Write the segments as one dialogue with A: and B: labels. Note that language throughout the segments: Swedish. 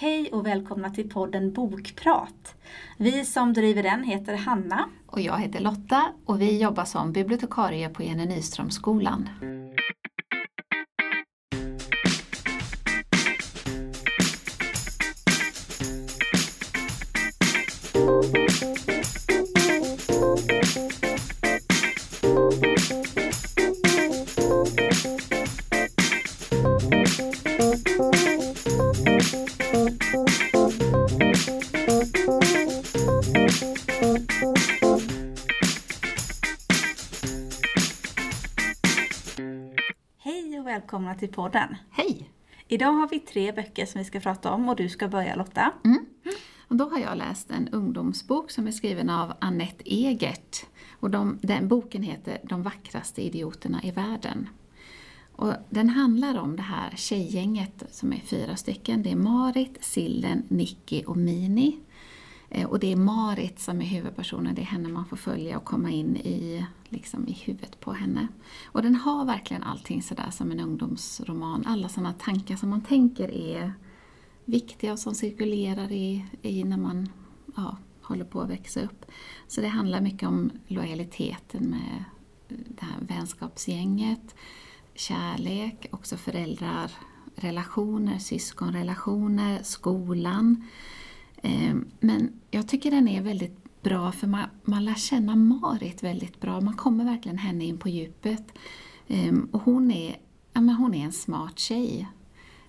A: Hej och välkomna till podden Bokprat. Vi som driver den heter Hanna.
B: Och jag heter Lotta och vi jobbar som bibliotekarie på Jenny Nyströmskolan.
A: Hej och välkomna till podden.
B: Hej!
A: Idag har vi tre böcker som vi ska prata om och du ska börja Lotta.
B: Och då har jag läst en ungdomsbok som är skriven av Annette Egert. Och de, den boken heter De vackraste idioterna i världen. Och den handlar om det här tjejgänget som är fyra stycken. Det är Marit, Sillen, Nicky och Mini. Eh, och det är Marit som är huvudpersonen, det är henne man får följa och komma in i, liksom i huvudet på henne. Och den har verkligen allting sådär som en ungdomsroman. Alla sådana tankar som man tänker är viktiga och som cirkulerar i, i när man ja, håller på att växa upp. Så det handlar mycket om lojaliteten med det här vänskapsgänget, kärlek, också föräldrar, relationer, syskonrelationer, skolan. Eh, men jag tycker den är väldigt bra för man, man lär känna Marit väldigt bra. Man kommer verkligen henne in på djupet. Eh, och hon är, ja, men hon är en smart tjej.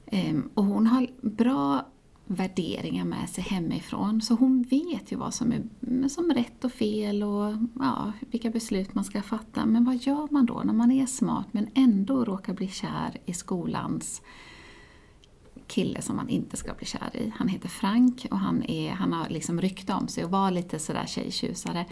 B: Eh, och hon har bra värderingar med sig hemifrån. Så hon vet ju vad som är som rätt och fel och ja, vilka beslut man ska fatta. Men vad gör man då när man är smart men ändå råkar bli kär i skolans kille som man inte ska bli kär i. Han heter Frank och han, är, han har liksom rykte om sig att vara lite sådär tjejtjusare.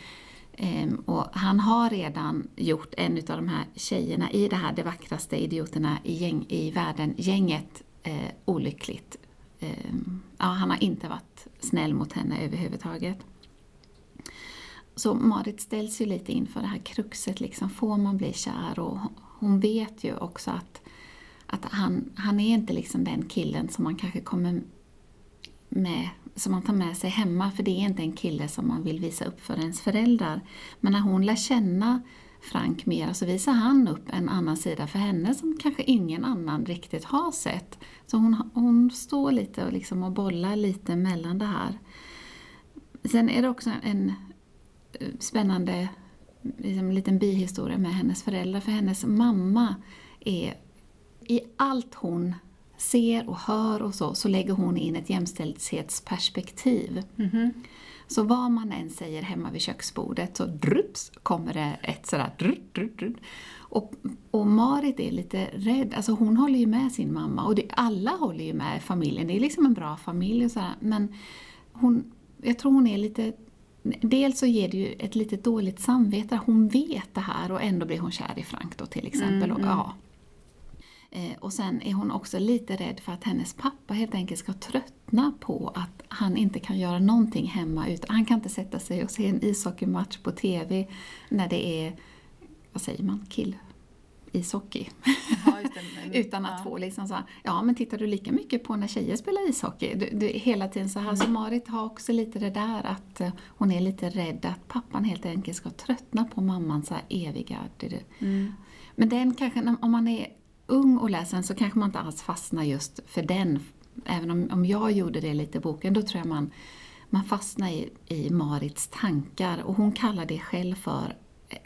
B: Um, och han har redan gjort en av de här tjejerna i det här de vackraste idioterna i, gäng, i världen-gänget eh, olyckligt. Um, ja, han har inte varit snäll mot henne överhuvudtaget. Så Marit ställs ju lite inför det här kruxet, liksom, får man bli kär? Och hon vet ju också att, att han, han är inte liksom den killen som man kanske kommer med, som man tar med sig hemma, för det är inte en kille som man vill visa upp för ens föräldrar. Men när hon lär känna Frank mer så visar han upp en annan sida för henne som kanske ingen annan riktigt har sett. Så hon, hon står lite och, liksom och bollar lite mellan det här. Sen är det också en eh, spännande liksom, liten bihistoria med hennes föräldrar, för hennes mamma är i allt hon ser och hör och så, så lägger hon in ett jämställdhetsperspektiv. Så vad man än säger hemma vid köksbordet så drups kommer det ett sådär drut, drut, drut. Och, och Marit är lite rädd, alltså hon håller ju med sin mamma och det, alla håller ju med familjen, det är liksom en bra familj och sådär. Men hon, jag tror hon är lite Dels så ger det ju ett lite dåligt samvete, hon vet det här och ändå blir hon kär i Frank då till exempel. Och, ja. Eh, Och sen är hon också lite rädd för att hennes pappa helt enkelt ska tröttna på att han inte kan göra någonting hemma. Utan han kan inte sätta sig och se en ishockeymatch på TV när det är, vad säger man, kill ishockey.
A: Ja,
B: Utan att
A: ja.
B: få liksom så här, ja men tittar du lika mycket på när tjejer spelar ishockey? Du, du, hela tiden så här. Så Marit har också lite det där att eh, hon är lite rädd att pappan helt enkelt ska tröttna på mammans så här eviga...
A: Mm.
B: Men den kanske, om man är ung och läser den så kanske man inte alls fastnar just för den. Även om, om jag gjorde det lite i boken, då tror jag man, man fastnar i, i Marits tankar. Och hon kallar det själv för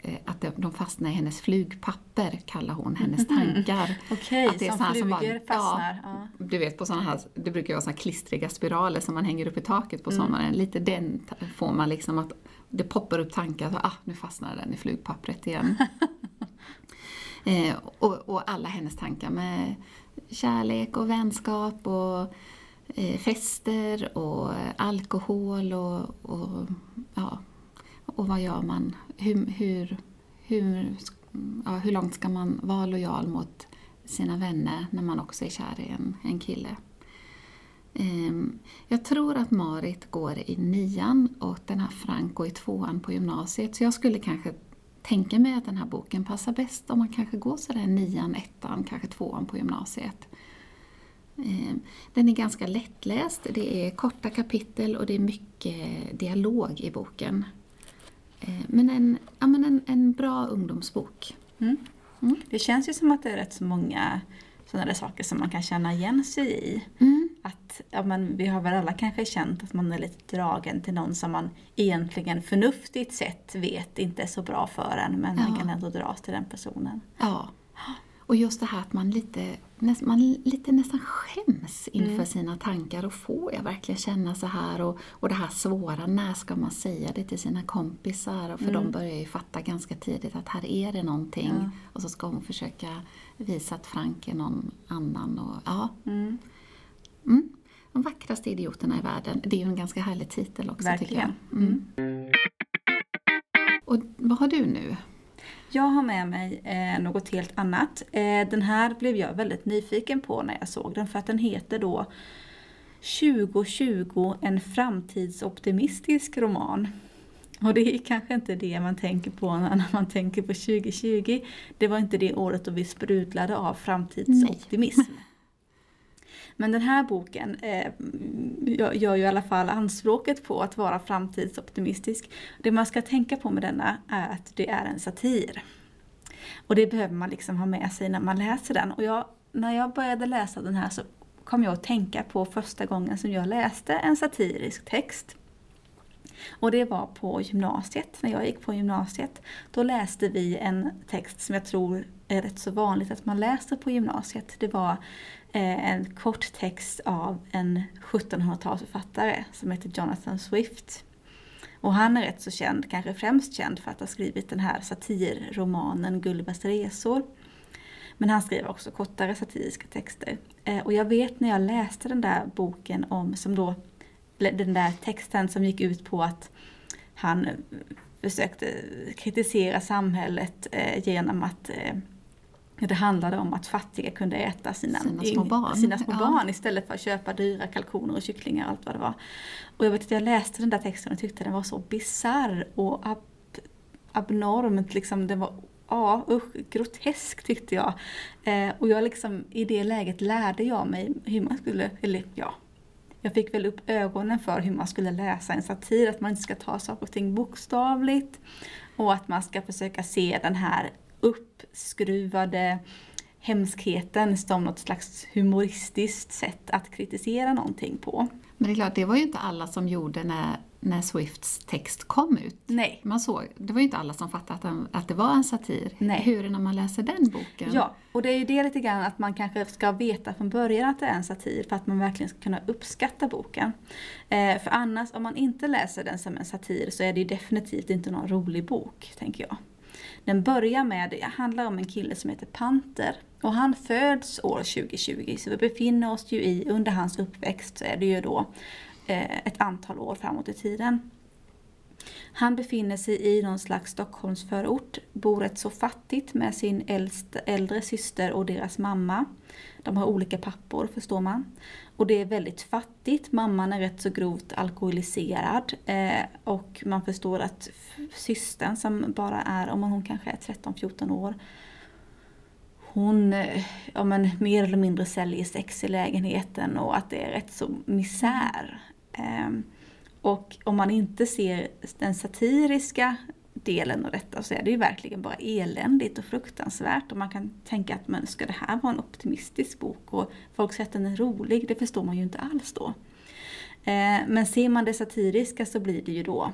B: eh, att de- fastnar i hennes flugpapper, kallar hon hennes tankar.
A: Okej,
B: Att det är
A: som
B: här som
A: flugor
B: bara-
A: fastnar. Ja.
B: Du vet på såna här, det brukar ju vara såna här klistriga spiraler som man hänger upp i taket på sommaren. Lite den får man liksom att det poppar upp tankar, så, ah nu fastnar den i flugpappret igen. eh, och, och alla hennes tankar med kärlek och vänskap och eh, fester och alkohol och, och ja, och vad gör man? Hur, hur, hur, ja, hur långt ska man vara lojal mot sina vänner när man också är kär i en, en kille? Ehm, jag tror att Marit går i nian och den här Frank går i tvåan på gymnasiet. Så jag skulle kanske tänka mig att den här boken passar bäst om man kanske går sådär nian, ettan, kanske tvåan på gymnasiet. Eh, Den är ganska lättläst, det är korta kapitel och det är mycket dialog i boken. Eh, Men en, ja, men en, en bra ungdomsbok.
A: Mm. Det känns ju som att det är rätt så många sådana där saker som man kan känna igen sig i.
B: Mm.
A: Att, ja, men vi har väl alla kanske känt att man är lite dragen till någon som man egentligen förnuftigt sett vet inte är så bra för en men man
B: Ja.
A: kan ändå dras till den personen.
B: Ja. Och just det här att man lite, man lite nästan skäms inför sina tankar och får jag verkligen känna så här och, och det här svåra, när ska man säga det till sina kompisar? Och för de börjar ju fatta ganska tidigt att här är det någonting
A: Ja.
B: och så ska hon försöka visa att Frank är någon annan. Och, ja.
A: Mm.
B: Mm. De vackraste idioterna i världen, det är ju en ganska härlig titel också tycker jag.
A: Verkligen.
B: Mm. Och vad har du nu?
A: Jag har med mig eh, något helt annat. Eh, den här blev jag väldigt nyfiken på när jag såg den för att den heter då 2020 en framtidsoptimistisk roman. Och det är kanske inte det man tänker på när man tänker på 2020. Det var inte det året då vi sprudlade av framtidsoptimism. Men den här boken eh, gör ju i alla fall anspråket på att vara framtidsoptimistisk. Det man ska tänka på med denna är att det är en satir. Och det behöver man liksom ha med sig när man läser den. Och jag, när jag började läsa den här så kom jag att tänka på första gången som jag läste en satirisk text. Och det var på gymnasiet, när jag gick på gymnasiet. Då läste vi en text som jag tror är rätt så vanligt att man läser på gymnasiet. Det var Eh, en kort text av en 1700-talsförfattare som heter Jonathan Swift. Och han är rätt så känd, kanske främst känd för att ha skrivit den här satirromanen Gullivers resor. Men han skriver också kortare satiriska texter. Eh, och jag vet när jag läste den där boken om, som då, den där texten som gick ut på att han försökte kritisera samhället eh, genom att det handlade om att fattiga kunde äta sina,
B: Sina små barn.
A: sina små
B: Ja.
A: barn istället för att köpa dyra kalkoner och kycklingar och allt vad det var. Och jag vet att jag läste den där texten och tyckte den var så bizarr och ab abnormt. Liksom, den var ja, usch, grotesk tyckte jag. Eh, och jag liksom, i det läget lärde jag mig hur man skulle, eller ja, jag fick väl upp ögonen för hur man skulle läsa en satir, att man inte ska ta saker och ting bokstavligt. Och att man ska försöka se den här uppskruvade hemskheten som något slags humoristiskt sätt att kritisera någonting på.
B: Men det är klart, det var ju inte alla som gjorde när, när Swifts text kom ut.
A: Nej.
B: Man såg, det var ju inte alla som fattade att, den, att det var en satir.
A: Nej.
B: Hur är det när man läser den boken?
A: Ja, och det är ju det lite grann att man kanske ska veta från början att det är en satir för att man verkligen ska kunna uppskatta boken. Eh, för annars, om man inte läser den som en satir så är det ju definitivt inte någon rolig bok, tänker jag. Den börjar med, det handlar om en kille som heter Panter. Och han föds år 2020, så vi befinner oss ju i, under hans uppväxt så är det ju då eh, ett antal år framåt i tiden. Han befinner sig i någon slags Stockholmsförort, bor rätt så fattigt med sin äldst, äldre syster och deras mamma. De har olika pappor förstår man. Och det är väldigt fattigt, mamman är rätt så grovt alkoholiserad. Eh, och man förstår att systern som bara är, om hon kanske är 13-14 år, hon eh, ja, men, mer eller mindre säljer sex i lägenheten och att det är rätt så misär. Eh, och om man inte ser den satiriska delen av detta så är det ju verkligen bara eländigt och fruktansvärt. Och man kan tänka att men ska det här vara en optimistisk bok och folk säger att den är rolig, det förstår man ju inte alls då. Eh, men ser man det satiriska så blir det ju då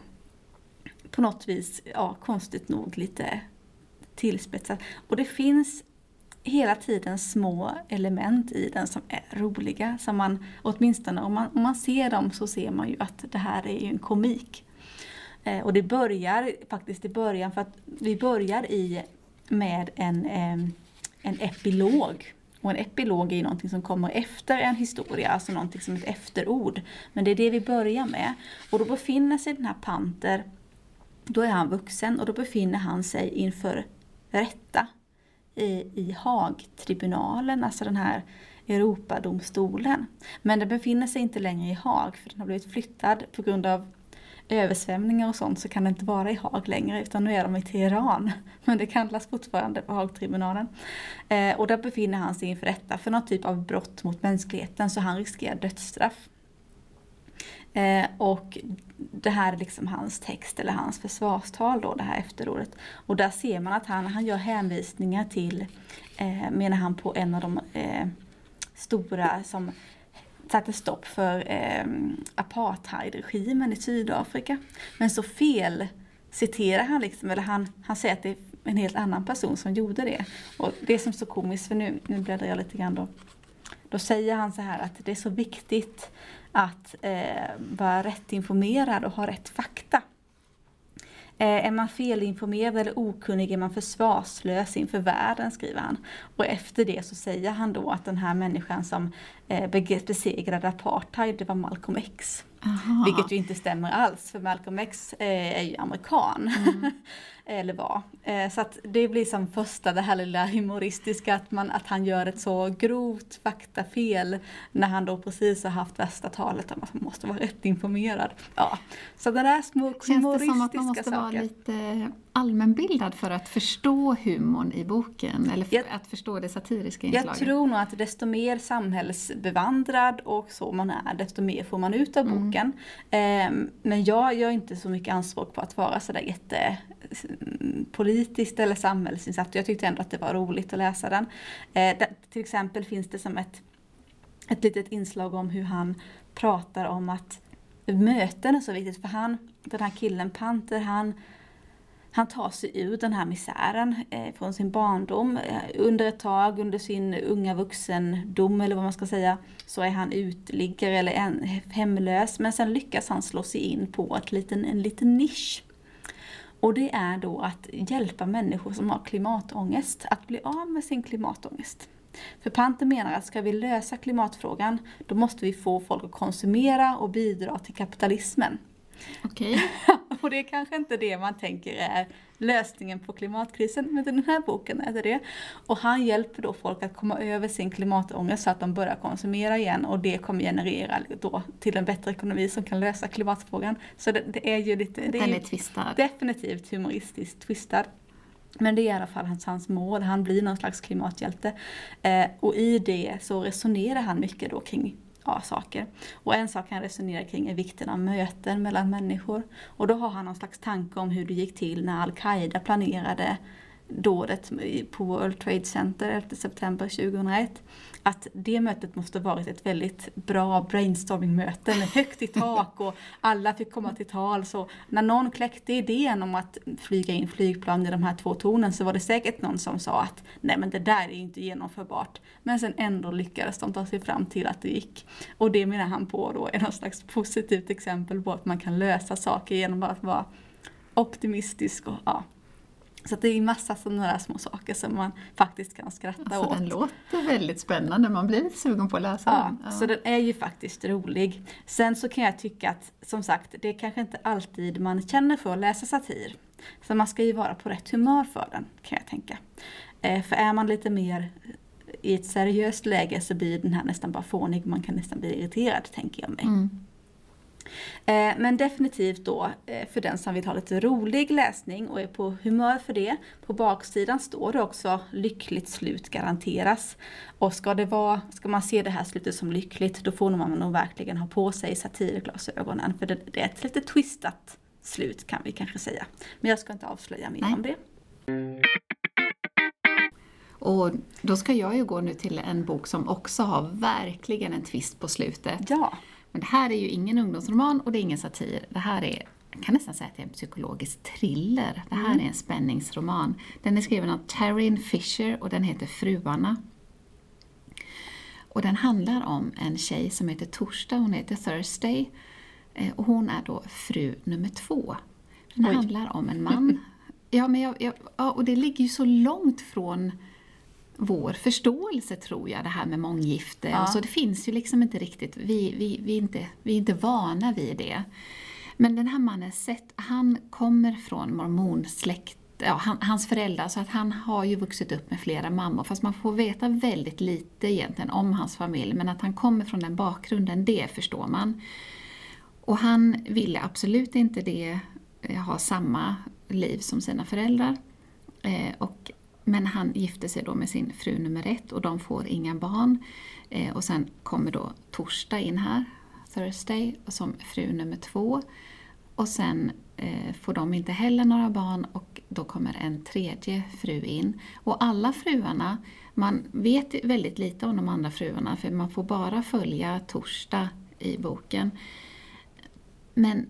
A: på något vis, ja konstigt nog, lite tillspetsat. Och det finns hela tiden små element i den som är roliga. Som man, åtminstone om man, om man ser dem så ser man ju att det här är ju en komik. Eh, och det börjar faktiskt i början, för att vi börjar i med en, eh, en epilog. Och en epilog är ju någonting som kommer efter en historia, alltså någonting som ett efterord. Men det är det vi börjar med. Och då befinner sig den här Panter, då är han vuxen och då befinner han sig inför rätta i, i Haagtribunalen, alltså den här Europadomstolen. Men den befinner sig inte längre i Haag för den har blivit flyttad på grund av översvämningar och sånt så kan det inte vara i Haag längre utan nu är de i Teheran. Men det kallas fortfarande för Haagtribunalen. Eh, och där befinner han sig inför rätta för någon typ av brott mot mänskligheten så han riskerar dödsstraff. Eh, och det här är liksom hans text eller hans försvarstal då, det här efterordet. Och där ser man att han, han gör hänvisningar till, eh, menar han på en av de eh, stora som satte stopp för eh, apartheidregimen i Sydafrika. Men så fel citerar han liksom, eller han, han säger att det är en helt annan person som gjorde det. Och det som är så komiskt, för nu, nu bläddrar jag lite grann då. Då säger han så här att det är så viktigt att eh, vara rätt informerad och ha rätt fakta. Eh, är man felinformerad eller okunnig är man försvarslös inför världen, skriver han. Och efter det så säger han då att den här människan som eh, besegrade apartheid, det var Malcolm X. Aha. Vilket ju inte stämmer alls, för Malcolm X eh, är ju amerikan. Mm. Eller var. Eh, så att det blir som första, det här lilla humoristiska, att, man, att han gör ett så grovt faktafel när han då precis har haft värsta talet om att man måste vara rätt informerad. Ja. Så det där små
B: humoristiska saker. Känns det som att man måste saker. vara lite allmänbildad för att förstå humorn i boken? Eller för jag, att förstå det satiriska inslaget?
A: Jag tror nog att desto mer samhällsbevandrad och så man är, desto mer får man ut av mm. boken. Mm. Men jag gör inte så mycket anspråk på att vara sådär jätte politiskt eller samhällsinsatt. Jag tyckte ändå att det var roligt att läsa den. Eh, det, till exempel finns det som ett, ett litet inslag om hur han pratar om att möten är så viktigt. För han, den här killen Panter, han han tar sig ur den här misären eh, från sin barndom. Eh, under ett tag, under sin unga vuxendom eller vad man ska säga, så är han utliggare eller en, hemlös. Men sen lyckas han slå sig in på ett liten, en liten nisch. Och det är då att hjälpa människor som har klimatångest att bli av med sin klimatångest. För Panter menar att ska vi lösa klimatfrågan, då måste vi få folk att konsumera och bidra till kapitalismen.
B: Okej.
A: Okay. och det är kanske inte det man tänker är lösningen på klimatkrisen, men den här boken är det det. Och han hjälper då folk att komma över sin klimatångest så att de börjar konsumera igen och det kommer generera då till en bättre ekonomi som kan lösa klimatfrågan. Så det, det är ju lite...
B: Det
A: den
B: är, är twistad.
A: Definitivt humoristiskt twistad. Men det är i alla fall hans, hans mål, han blir någon slags klimathjälte. Eh, och i det så resonerar han mycket då kring ja, saker. Och en sak han resonerar kring är vikten av möten mellan människor. Och då har han någon slags tanke om hur det gick till när Al-Qaida planerade dådet på World Trade Center 11 september 2001. Att det mötet måste varit ett väldigt bra brainstorming-möte med högt i tak och alla fick komma till tal. Så när någon kläckte idén om att flyga in flygplan i de här två tornen så var det säkert någon som sa att nej men det där är inte genomförbart. Men sen ändå lyckades de ta sig fram till att det gick. Och det menar han på då är något slags positivt exempel på att man kan lösa saker genom att vara optimistisk och ja, så det är massa sådana där små saker som man faktiskt kan skratta
B: alltså,
A: åt.
B: Den låter väldigt spännande, man blir lite sugen på att läsa
A: ja, den. Ja, så den är ju faktiskt rolig. Sen så kan jag tycka att, som sagt, det är kanske inte alltid man känner för att läsa satir. Så man ska ju vara på rätt humör för den, kan jag tänka. Eh, för är man lite mer i ett seriöst läge så blir den här nästan bara fånig, man kan nästan bli irriterad, tänker jag mig. Mm. Eh, men definitivt då eh, för den som vill ha lite rolig läsning och är på humör för det. På baksidan står det också lyckligt slut garanteras. Och ska, det vara, ska man se det här slutet som lyckligt då får man nog verkligen ha på sig satirglasögonen. För det, det är ett lite twistat slut kan vi kanske säga. Men jag ska inte avslöja mer Nej. om det.
B: Och då ska jag ju gå nu till en bok som också har verkligen en twist på slutet.
A: Ja.
B: Men det här är ju ingen ungdomsroman och det är ingen satir. Det här är, jag kan nästan säga att det är en psykologisk thriller. Det här mm. är en spänningsroman. Den är skriven av Taryn Fisher och den heter Fruarna. Och den handlar om en tjej som heter Torsdag, hon heter Thursday. Eh, och hon är då fru nummer två. Den Oj. handlar om en man. Ja, men jag, jag, ja, och det ligger ju så långt från vår förståelse tror jag, det här med månggifte. Ja. Så det finns ju liksom inte riktigt, vi, vi, vi, är inte, vi är inte vana vid det. Men den här mannen Seth, han kommer från mormonsläkt Ja, han, hans föräldrar, så att han har ju vuxit upp med flera mammor. Fast man får veta väldigt lite egentligen om hans familj. Men att han kommer från den bakgrunden, det förstår man. Och han ville absolut inte det, eh, ha samma liv som sina föräldrar. Eh, och, men han gifte sig då med sin fru nummer ett och de får inga barn. Eh, och sen kommer då Torsdag in här, Thursday, som fru nummer två. Och sen eh, får de inte heller några barn och då kommer en tredje fru in. Och alla fruarna, man vet väldigt lite om de andra fruarna för man får bara följa Torsdag i boken. Men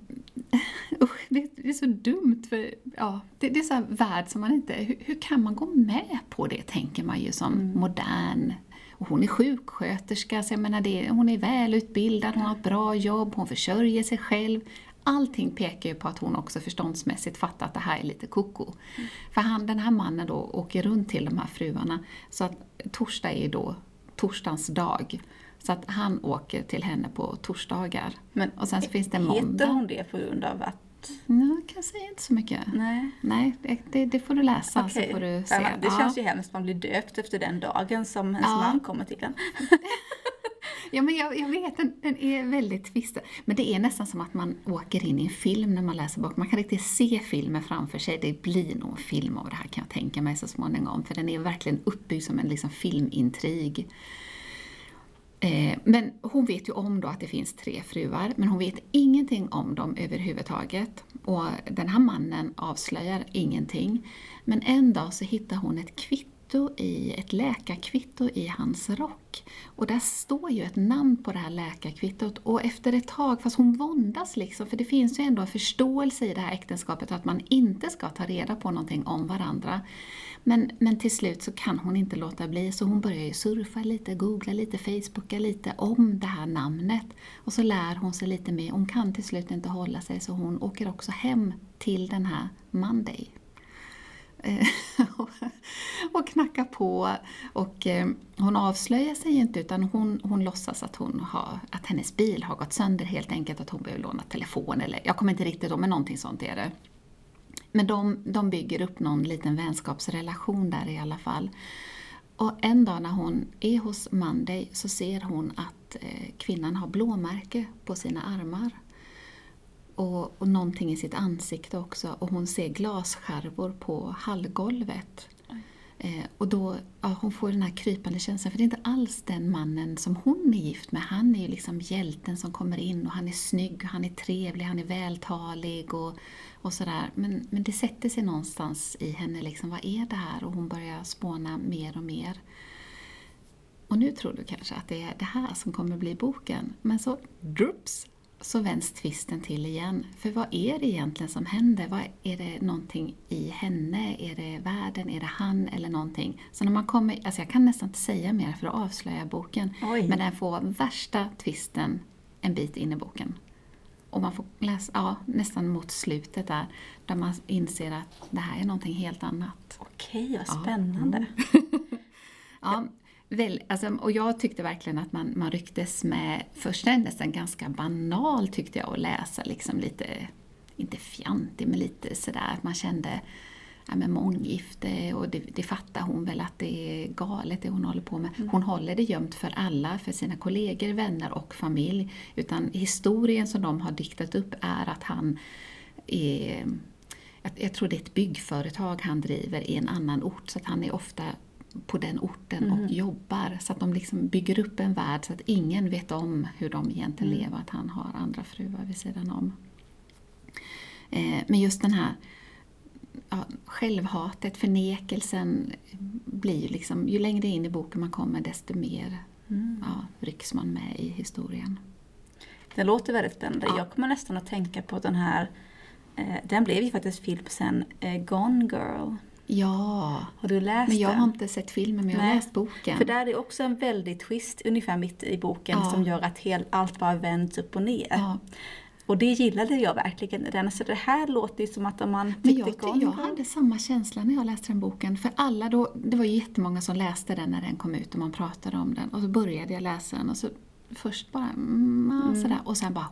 B: usch, det, det, är så dumt, för ja, det, det är så här värld som man inte... Hur, hur, kan man gå med på det, tänker man ju som mm. modern och hon är sjuksköterska, så jag menar det, hon är välutbildad, hon har ett bra jobb, hon försörjer sig själv. Allting pekar ju på att hon också förståndsmässigt fattar att det här är lite koko. Mm. För han, den här mannen då åker runt till de här fruarna, så att torsdag är då torsdagens dag. Så att han åker till henne på torsdagar. Men och sen så finns det måndag.
A: Heter hon det på grund av att
B: Nej, kan säga inte så mycket.
A: Nej,
B: Nej det, det får du läsa okay. så får du se.
A: Ja, det känns ju hemskt, man blir döpt efter den dagen som ens ja. man kommer till en.
B: ja, men jag, jag vet, den, den är väldigt tvistad. Men det är nästan som att man åker in i en film när man läser bok. Man kan riktigt se filmen framför sig. Det blir nog en film av det här kan jag tänka mig så småningom. För den är verkligen uppbyggd som en liksom, filmintrig. Eh, men hon vet ju om då att det finns tre fruar, men hon vet ingenting om dem överhuvudtaget. Och den här mannen avslöjar ingenting. Men en dag så hittar hon ett kvitto i, ett läkarkvitto i hans rock. Och där står ju ett namn på det här läkarkvittot. Och efter ett tag, fast hon våndas liksom, för det finns ju ändå en förståelse i det här äktenskapet att man inte ska ta reda på någonting om varandra. Men, men till slut så kan hon inte låta bli så hon börjar ju surfa lite, googla lite, facebooka lite om det här namnet. Och så lär hon sig lite mer. Hon kan till slut inte hålla sig så hon åker också hem till den här Monday. Eh, och knackar på och eh, hon avslöjar sig inte utan hon, hon låtsas att, hon har, att hennes bil har gått sönder helt enkelt, att hon behöver låna telefon eller jag kommer inte riktigt ihåg men någonting sånt är det. Men de, de bygger upp någon liten vänskapsrelation där i alla fall. Och en dag när hon är hos Monday så ser hon att eh, kvinnan har blåmärke på sina armar. Och, och någonting i sitt ansikte också. Och hon ser glasskärvor på hallgolvet. Eh, och då, ja, hon får den här krypande känslan, för det är inte alls den mannen som hon är gift med. Han är ju liksom hjälten som kommer in och han är snygg, han är trevlig, han är vältalig och och sådär. Men, men det sätter sig någonstans i henne, liksom, vad är det här? Och hon börjar spåna mer och mer. Och nu tror du kanske att det är det här som kommer bli boken. Men så, drups, så vänds tvisten till igen. För vad är det egentligen som händer? Vad är det någonting i henne? Är det världen? Är det han? Eller någonting? Så när man kommer, alltså jag kan nästan inte säga mer för att avslöja boken. Oj. Men den får värsta tvisten en bit in i boken. Och man får läsa, ja, nästan mot slutet där, där man inser att det här är någonting helt annat.
A: Okej, vad spännande.
B: ja, väl, alltså, och jag tyckte verkligen att man, man rycktes med, först är det nästan ganska banal tyckte jag att läsa, liksom lite, inte fjantig, men lite sådär att man kände ja, med månggifte och det, det fattar hon väl att det är galet det hon håller på med. Mm. Hon håller det gömt för alla, för sina kollegor, vänner och familj. Utan historien som de har diktat upp är att han är jag, tror det är ett byggföretag han driver i en annan ort, så att han är ofta på den orten mm. och jobbar. Så att de liksom bygger upp en värld så att ingen vet om hur de egentligen mm. lever, att han har andra fruar vid sidan om. Eh, men just den här ja, självhatet, förnekelsen blir liksom, ju längre in i boken man kommer desto mer mm. ja, rycks man med i historien.
A: Det låter väldigt spännande. Ja. Jag kommer nästan att tänka på den här, eh, den blev ju faktiskt film sen, eh, Gone Girl.
B: Ja,
A: har du läst
B: men jag
A: den?
B: har inte sett filmen men jag har läst boken.
A: För där är också en väldigt twist ungefär mitt i boken ja. som gör att hel, allt bara vänds upp och ner. Ja. Och det gillade jag verkligen i den. Så det här låter ju som att man
B: Men jag, om jag hade samma känsla när jag läste den boken. För alla då, det var ju jättemånga som läste den när den kom ut och man pratade om den. Och så började jag läsa den och så först bara mm, mm. sådär och sen bara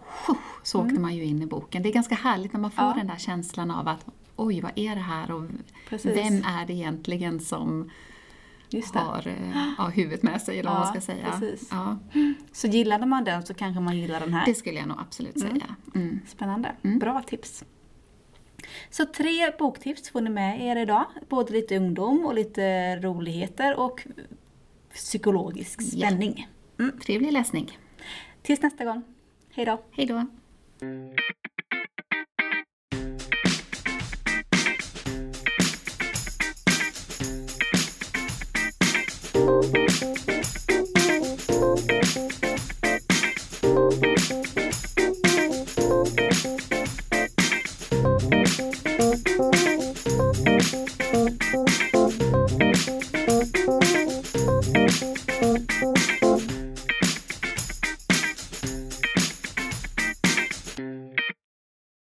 B: så åkte mm. man ju in i boken. Det är ganska härligt när man får ja. den där känslan av att oj, vad är det här och Precis. vem är det egentligen som. Har eh, ja, huvudet med sig, eller vad
A: Ja,
B: man ska säga.
A: precis.
B: Ja,
A: Så gillade man den så kanske man gillar den här.
B: det skulle jag nog absolut säga. Mm.
A: Spännande. Bra tips. Så tre boktips får ni med er idag. Både lite ungdom och lite roligheter och psykologisk
B: Ja.
A: spänning.
B: Trevlig läsning.
A: Tills nästa gång. Hej då!
B: Hej då!